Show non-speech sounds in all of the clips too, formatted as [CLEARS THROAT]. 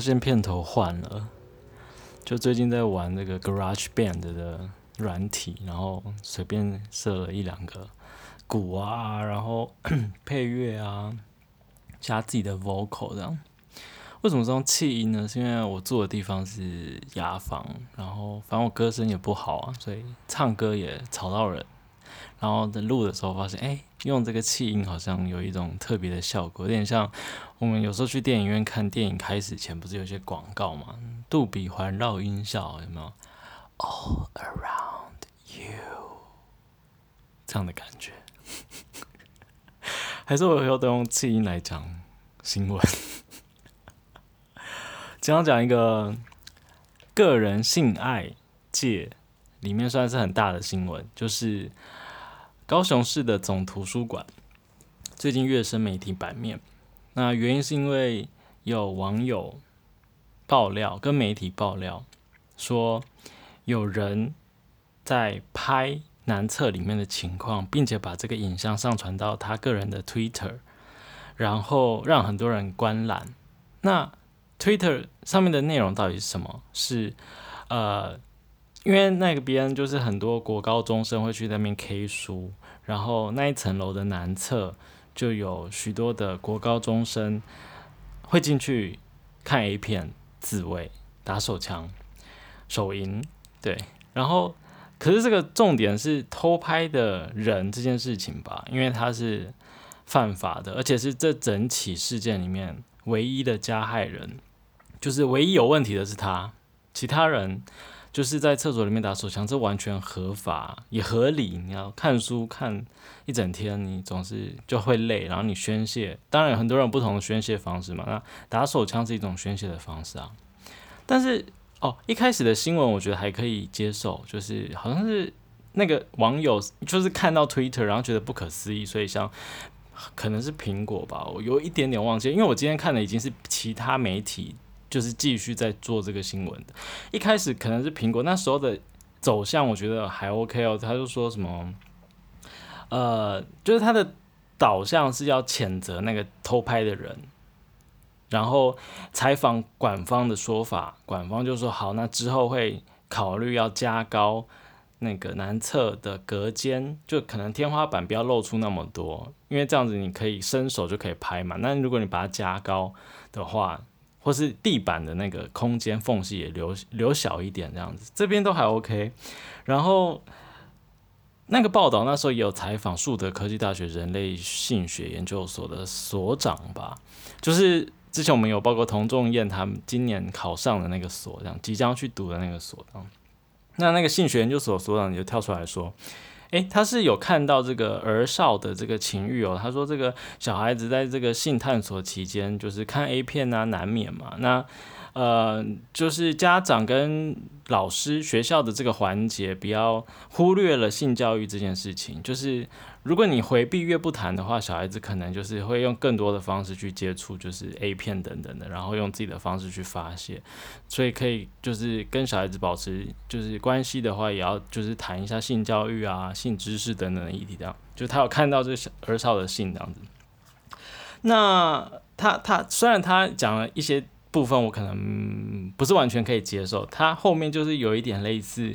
现片头换了？就最近在玩那个 Garage Band 的软体，然后随便设了一两个鼓啊，然后 [CLEARS THROAT] 配乐啊，加自己的 vocal 这样。为什么是用气音呢？是因为我住的地方是雅房，然后反正我歌声也不好啊，所以唱歌也吵到人。然后在录的时候发现，哎，用这个气音好像有一种特别的效果，有点像我们有时候去电影院看电影开始前不是有些广告嘛，杜比环绕音效有没有？All around you，[LAUGHS] 这样的感觉。还是我以后都用气音来讲新闻。[LAUGHS] 今天讲一个个人性爱界里面算是很大的新闻，就是高雄市的总图书馆最近跃升媒体版面。那原因是因为有网友爆料，跟媒体爆料说，有人在拍男厕里面的情况，并且把这个影像上传到他个人的 Twitter，然后让很多人观览。那 Twitter 上面的内容到底是什么？是呃，因为那个边就是很多国高中生会去那边 K 书，然后那一层楼的南侧就有许多的国高中生会进去看 A 片、自慰、打手枪、手淫，对。然后，可是这个重点是偷拍的人这件事情吧，因为他是犯法的，而且是这整起事件里面唯一的加害人。就是唯一有问题的是他，其他人就是在厕所里面打手枪，这完全合法也合理。你要看书看一整天，你总是就会累，然后你宣泄，当然很多人不同的宣泄方式嘛。那打手枪是一种宣泄的方式啊。但是哦，一开始的新闻我觉得还可以接受，就是好像是那个网友就是看到 Twitter，然后觉得不可思议，所以像可能是苹果吧，我有一点点忘记，因为我今天看的已经是其他媒体。就是继续在做这个新闻的，一开始可能是苹果那时候的走向，我觉得还 OK 哦。他就说什么，呃，就是他的导向是要谴责那个偷拍的人，然后采访管方的说法，管方就说好，那之后会考虑要加高那个男厕的隔间，就可能天花板不要露出那么多，因为这样子你可以伸手就可以拍嘛。那如果你把它加高的话，或是地板的那个空间缝隙也留留小一点，这样子，这边都还 OK。然后那个报道那时候也有采访树德科技大学人类性学研究所的所长吧，就是之前我们有报过童仲彦他们今年考上的那个所，这样即将去读的那个所，那那个性学研究所所长就跳出来说。诶，他是有看到这个儿少的这个情欲哦。他说，这个小孩子在这个性探索期间，就是看 A 片啊，难免嘛。那呃，就是家长跟老师、学校的这个环节，不要忽略了性教育这件事情。就是如果你回避越不谈的话，小孩子可能就是会用更多的方式去接触，就是 A 片等等的，然后用自己的方式去发泄。所以可以就是跟小孩子保持就是关系的话，也要就是谈一下性教育啊、性知识等等的议题，这样。就他有看到这小儿少的性这样子。那他他虽然他讲了一些。部分我可能不是完全可以接受，他后面就是有一点类似，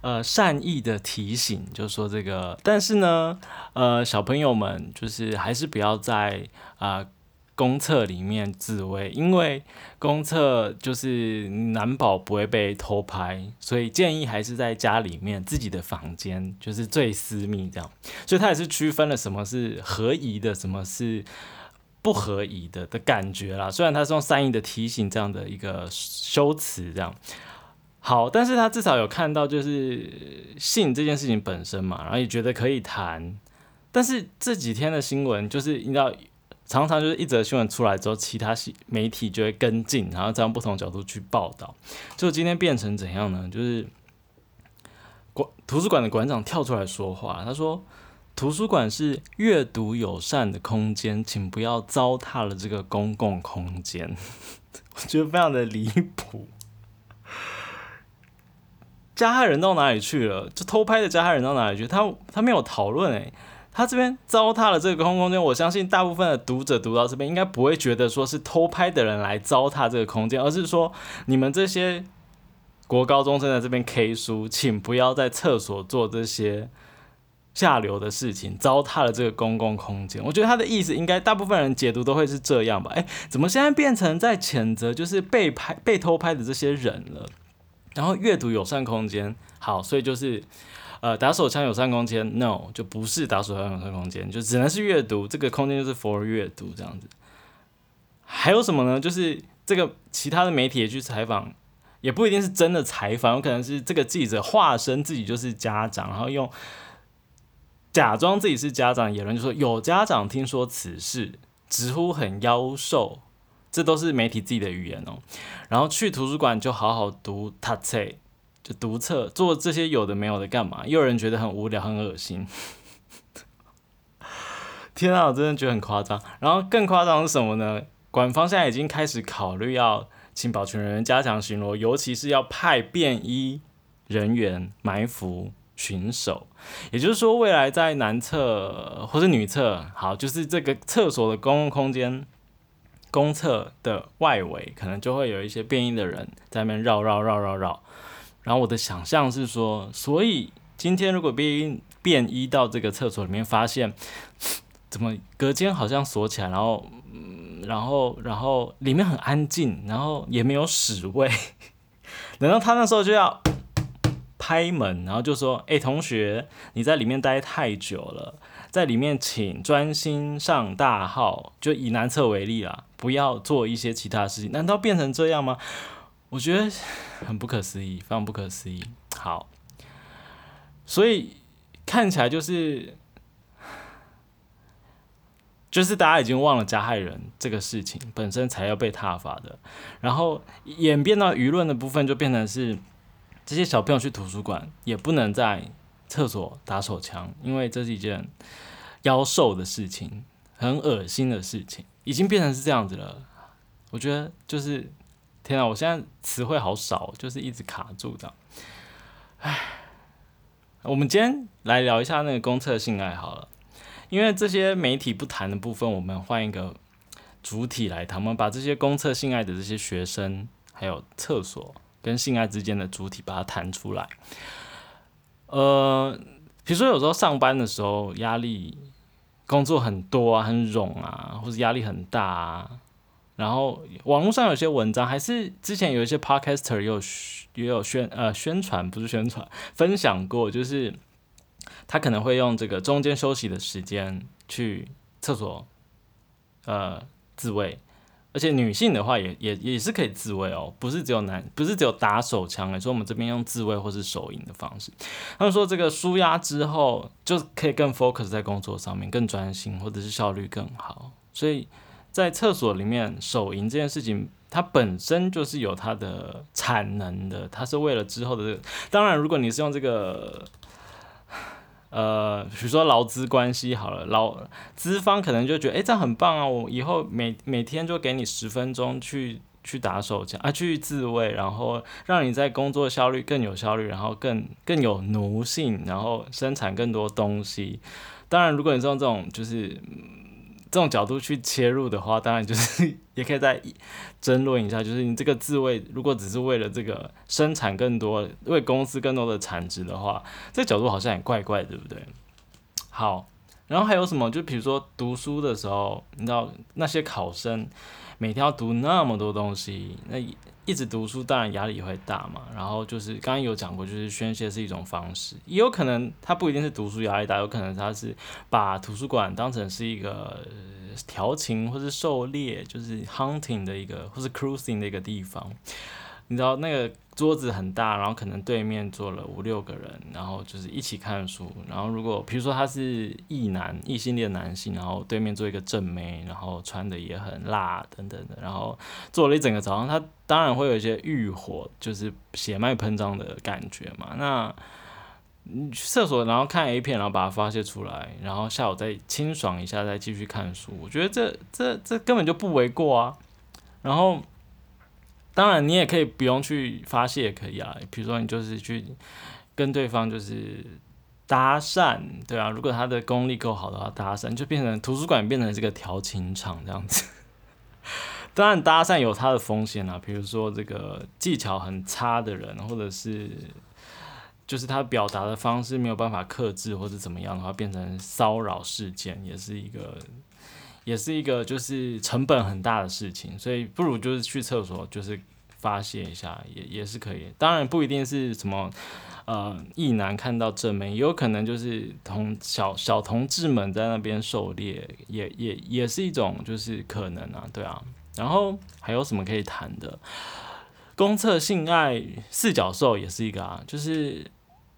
呃，善意的提醒，就是说这个，但是呢，呃，小朋友们就是还是不要在啊公厕里面自慰，因为公厕就是难保不会被偷拍，所以建议还是在家里面自己的房间就是最私密这样，所以他也是区分了什么是合宜的，什么是。不合宜的的感觉啦，虽然他是用善意的提醒这样的一个修辞，这样好，但是他至少有看到就是性这件事情本身嘛，然后也觉得可以谈。但是这几天的新闻就是你知道，常常就是一则新闻出来之后，其他媒体就会跟进，然后再用不同角度去报道。就今天变成怎样呢？就是馆图书馆的馆长跳出来说话，他说。图书馆是阅读友善的空间，请不要糟蹋了这个公共空间。[LAUGHS] 我觉得非常的离谱。加害人到哪里去了？就偷拍的加害人到哪里去？他他没有讨论诶，他这边糟蹋了这个空空间，我相信大部分的读者读到这边，应该不会觉得说是偷拍的人来糟蹋这个空间，而是说你们这些国高中生在这边 K 书，请不要在厕所做这些下流的事情，糟蹋了这个公共空间。我觉得他的意思应该大部分人解读都会是这样吧？哎，怎么现在变成在谴责就是被拍被偷拍的这些人了？然后阅读友善空间，好，所以就是。呃，打手枪友善空间，no，就不是打手枪友善空间，就只能是阅读，这个空间就是 for 阅读这样子。还有什么呢？就是这个其他的媒体也去采访，也不一定是真的采访，有可能是这个记者化身自己就是家长，然后用假装自己是家长言论，就说有家长听说此事，直呼很妖兽，这都是媒体自己的语言哦。然后去图书馆就好好读他册。就读册做这些有的没有的干嘛？又有人觉得很无聊、很恶心。[LAUGHS] 天啊，我真的觉得很夸张。然后更夸张是什么呢？官方现在已经开始考虑要请保全人员加强巡逻，尤其是要派便衣人员埋伏巡守。也就是说，未来在男厕或者女厕，好，就是这个厕所的公共空间、公厕的外围，可能就会有一些便衣的人在那边绕绕绕绕绕。然后我的想象是说，所以今天如果便衣便衣到这个厕所里面，发现怎么隔间好像锁起来，然后，然后，然后里面很安静，然后也没有屎味，然后他那时候就要拍门，然后就说：“哎，同学，你在里面待太久了，在里面请专心上大号。”就以男厕为例啦，不要做一些其他事情。难道变成这样吗？我觉得很不可思议，非常不可思议。好，所以看起来就是，就是大家已经忘了加害人这个事情本身才要被挞伐的，然后演变到舆论的部分，就变成是这些小朋友去图书馆也不能在厕所打手枪，因为这是一件妖兽的事情，很恶心的事情，已经变成是这样子了。我觉得就是。天啊，我现在词汇好少，就是一直卡住的。唉，我们今天来聊一下那个公厕性爱好了，因为这些媒体不谈的部分，我们换一个主体来谈。我们把这些公厕性爱的这些学生，还有厕所跟性爱之间的主体，把它谈出来。呃，比如说有时候上班的时候压力，工作很多啊，很冗啊，或者压力很大啊。然后网络上有些文章，还是之前有一些 podcaster 也有也有宣呃宣传，不是宣传，分享过，就是他可能会用这个中间休息的时间去厕所呃自慰，而且女性的话也也也是可以自慰哦，不是只有男，不是只有打手枪诶，说我们这边用自慰或是手淫的方式，他们说这个舒压之后就可以更 focus 在工作上面，更专心或者是效率更好，所以。在厕所里面手淫这件事情，它本身就是有它的产能的，它是为了之后的。当然，如果你是用这个，呃，比如说劳资关系好了，劳资方可能就觉得，哎，这样很棒啊，我以后每每天就给你十分钟去去打手枪啊，去自卫，然后让你在工作效率更有效率，然后更 [LAUGHS] 更有奴性，然后生产更多东西。当然，如果你是用这种就是。这种角度去切入的话，当然就是 [LAUGHS] 也可以再争论一下，就是你这个自卫如果只是为了这个生产更多，为公司更多的产值的话，这角度好像也怪怪，对不对？好，然后还有什么？就比如说读书的时候，你知道那些考生每天要读那么多东西，那。一直读书，当然压力会大嘛。然后就是刚刚有讲过，就是宣泄是一种方式，也有可能他不一定是读书压力大，有可能他是把图书馆当成是一个调情或是狩猎，就是 hunting 的一个或是 cruising 的一个地方。你知道那个桌子很大，然后可能对面坐了五六个人，然后就是一起看书。然后如果比如说他是异男、异性恋男性，然后对面坐一个正妹，然后穿的也很辣等等的，然后坐了一整个早上，他当然会有一些欲火，就是血脉喷张的感觉嘛。那你去厕所，然后看 A 片，然后把它发泄出来，然后下午再清爽一下，再继续看书。我觉得这这这根本就不为过啊。然后。当然，你也可以不用去发泄，也可以啊。比如说，你就是去跟对方就是搭讪，对啊，如果他的功力够好的话，搭讪就变成图书馆变成这个调情场这样子。当然，搭讪有它的风险啊，比如说这个技巧很差的人，或者是就是他表达的方式没有办法克制，或者怎么样的话，变成骚扰事件，也是一个，也是一个就是成本很大的事情。所以不如就是去厕所，就是发泄一下，也也是可以。当然不一定是什么。呃，异男看到正面，也有可能就是同小小同志们在那边狩猎，也也也是一种就是可能啊，对啊。然后还有什么可以谈的？公厕性爱四角兽也是一个啊，就是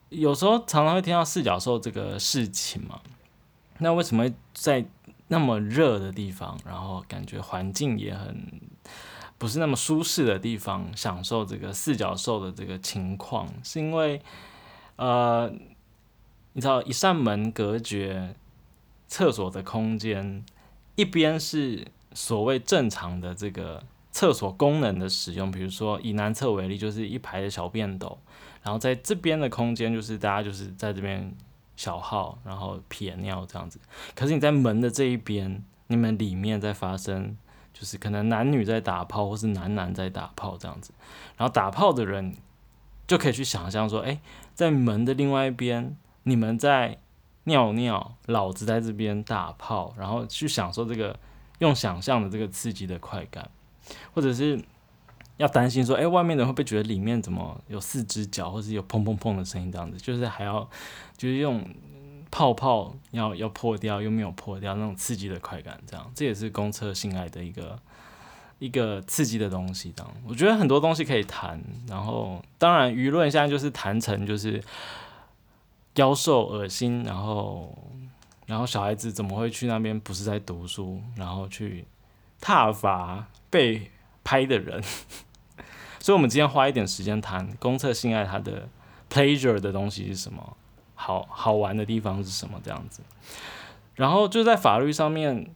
有时候常常会听到四角兽这个事情嘛。那为什么在那么热的地方，然后感觉环境也很？不是那么舒适的地方，享受这个四角兽的这个情况，是因为，呃，你知道，一扇门隔绝厕所的空间，一边是所谓正常的这个厕所功能的使用，比如说以男厕为例，就是一排的小便斗，然后在这边的空间就是大家就是在这边小号，然后撇尿这样子。可是你在门的这一边，你们里面在发生。就是可能男女在打炮，或是男男在打炮这样子，然后打炮的人就可以去想象说，哎，在门的另外一边，你们在尿尿，老子在这边打炮，然后去享受这个用想象的这个刺激的快感，或者是要担心说，哎，外面的人会不会觉得里面怎么有四只脚，或是有砰砰砰的声音这样子，就是还要就是用。泡泡要要破掉又没有破掉那种刺激的快感，这样这也是公厕性爱的一个一个刺激的东西。这样我觉得很多东西可以谈，然后当然舆论现在就是谈成就是妖兽恶心，然后然后小孩子怎么会去那边不是在读书，然后去踏伐被拍的人。所以，我们今天花一点时间谈公厕性爱它的 pleasure 的东西是什么。好好玩的地方是什么？这样子，然后就在法律上面，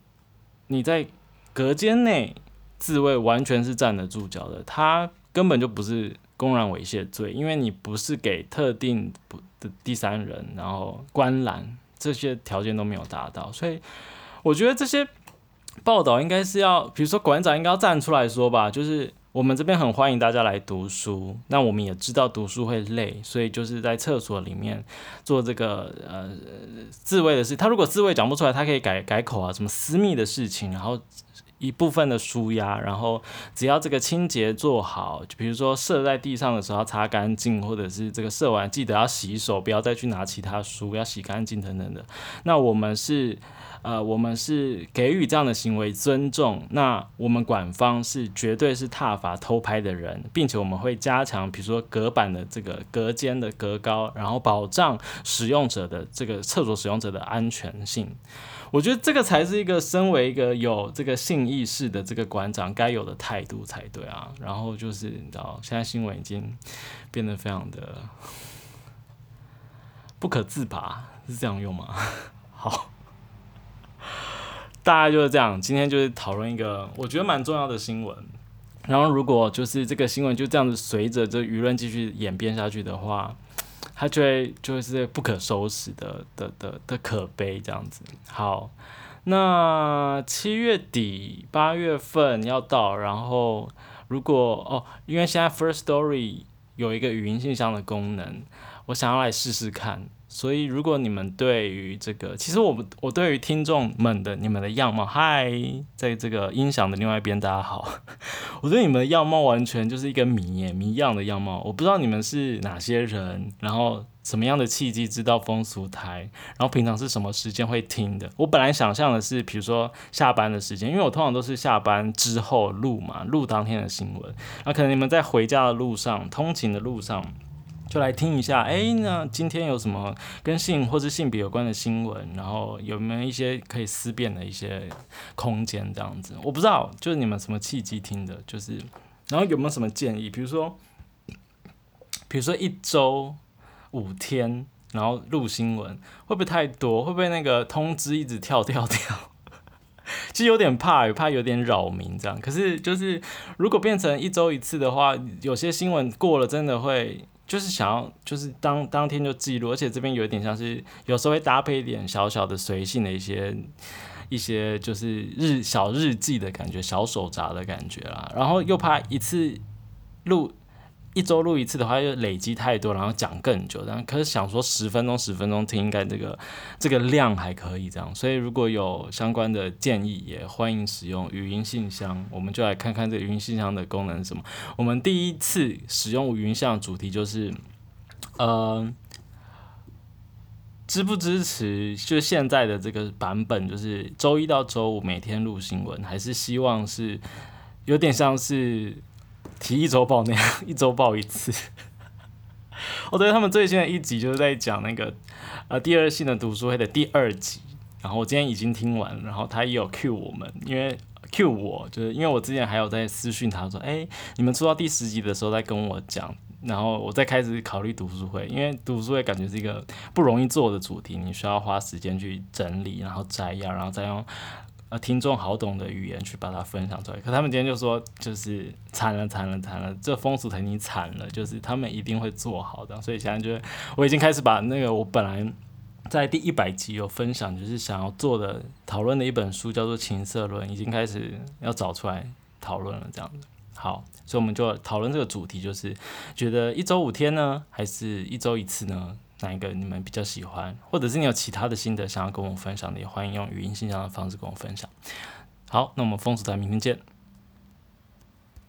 你在隔间内自卫完全是站得住脚的，它根本就不是公然猥亵罪，因为你不是给特定的第三人，然后观览这些条件都没有达到，所以我觉得这些报道应该是要，比如说馆长应该要站出来说吧，就是。我们这边很欢迎大家来读书，那我们也知道读书会累，所以就是在厕所里面做这个呃自慰的事。他如果自慰讲不出来，他可以改改口啊，什么私密的事情，然后一部分的舒压，然后只要这个清洁做好，就比如说射在地上的时候要擦干净，或者是这个射完记得要洗手，不要再去拿其他书，要洗干净等等的。那我们是。呃，我们是给予这样的行为尊重，那我们管方是绝对是踏伐偷拍的人，并且我们会加强，比如说隔板的这个隔间的隔高，然后保障使用者的这个厕所使用者的安全性。我觉得这个才是一个身为一个有这个性意识的这个馆长该有的态度才对啊。然后就是你知道，现在新闻已经变得非常的不可自拔，是这样用吗？[LAUGHS] 好。大概就是这样，今天就是讨论一个我觉得蛮重要的新闻。然后如果就是这个新闻就这样子随着这舆论继续演变下去的话，它就会就会是不可收拾的的的的可悲这样子。好，那七月底八月份要到，然后如果哦，因为现在 First Story 有一个语音信箱的功能，我想要来试试看。所以，如果你们对于这个，其实我我对于听众们的你们的样貌，嗨，在这个音响的另外一边，大家好，[LAUGHS] 我对你们的样貌完全就是一个谜耶，谜样的样貌。我不知道你们是哪些人，然后什么样的契机知道风俗台，然后平常是什么时间会听的。我本来想象的是，比如说下班的时间，因为我通常都是下班之后录嘛，录当天的新闻。那可能你们在回家的路上，通勤的路上。就来听一下，哎，那今天有什么跟性或是性别有关的新闻？然后有没有一些可以思辨的一些空间？这样子，我不知道，就是你们什么契机听的？就是，然后有没有什么建议？比如说，比如说一周五天，然后录新闻，会不会太多？会不会那个通知一直跳跳跳？[LAUGHS] 其实有点怕，怕有点扰民这样。可是就是，如果变成一周一次的话，有些新闻过了，真的会。就是想要就是当当天就记录，而且这边有一点像是有时候会搭配一点小小的随性的一些一些就是日小日记的感觉，小手札的感觉啦。然后又怕一次录。一周录一次的话，又累积太多，然后讲更久。然后可是想说十分钟、十分钟听，应该这个这个量还可以这样。所以如果有相关的建议，也欢迎使用语音信箱。我们就来看看这语音信箱的功能是什么。我们第一次使用语音信箱主题就是，呃，支不支持？就现在的这个版本，就是周一到周五每天录新闻，还是希望是有点像是。提一周报那样，[LAUGHS] 一周报一次。哦，对，他们最新的一集就是在讲那个呃第二性的读书会的第二集。然后我今天已经听完，然后他也有 Q 我们，因为 Q 我就是因为我之前还有在私讯他说，哎，你们出到第十集的时候再跟我讲，然后我再开始考虑读书会，因为读书会感觉是一个不容易做的主题，你需要花时间去整理，然后摘要，然后再用。听众好懂的语言去把它分享出来，可他们今天就说，就是惨了惨了惨了，这风俗肯定惨了，就是他们一定会做好的，所以现在就我已经开始把那个我本来在第一百集有分享，就是想要做的讨论的一本书叫做《情色论》，已经开始要找出来讨论了，这样子。好，所以我们就讨论这个主题，就是觉得一周五天呢，还是一周一次呢？哪一个你们比较喜欢，或者是你有其他的心得想要跟我分享的，也欢迎用语音信箱的方式跟我分享。好，那我们风俗台明天见。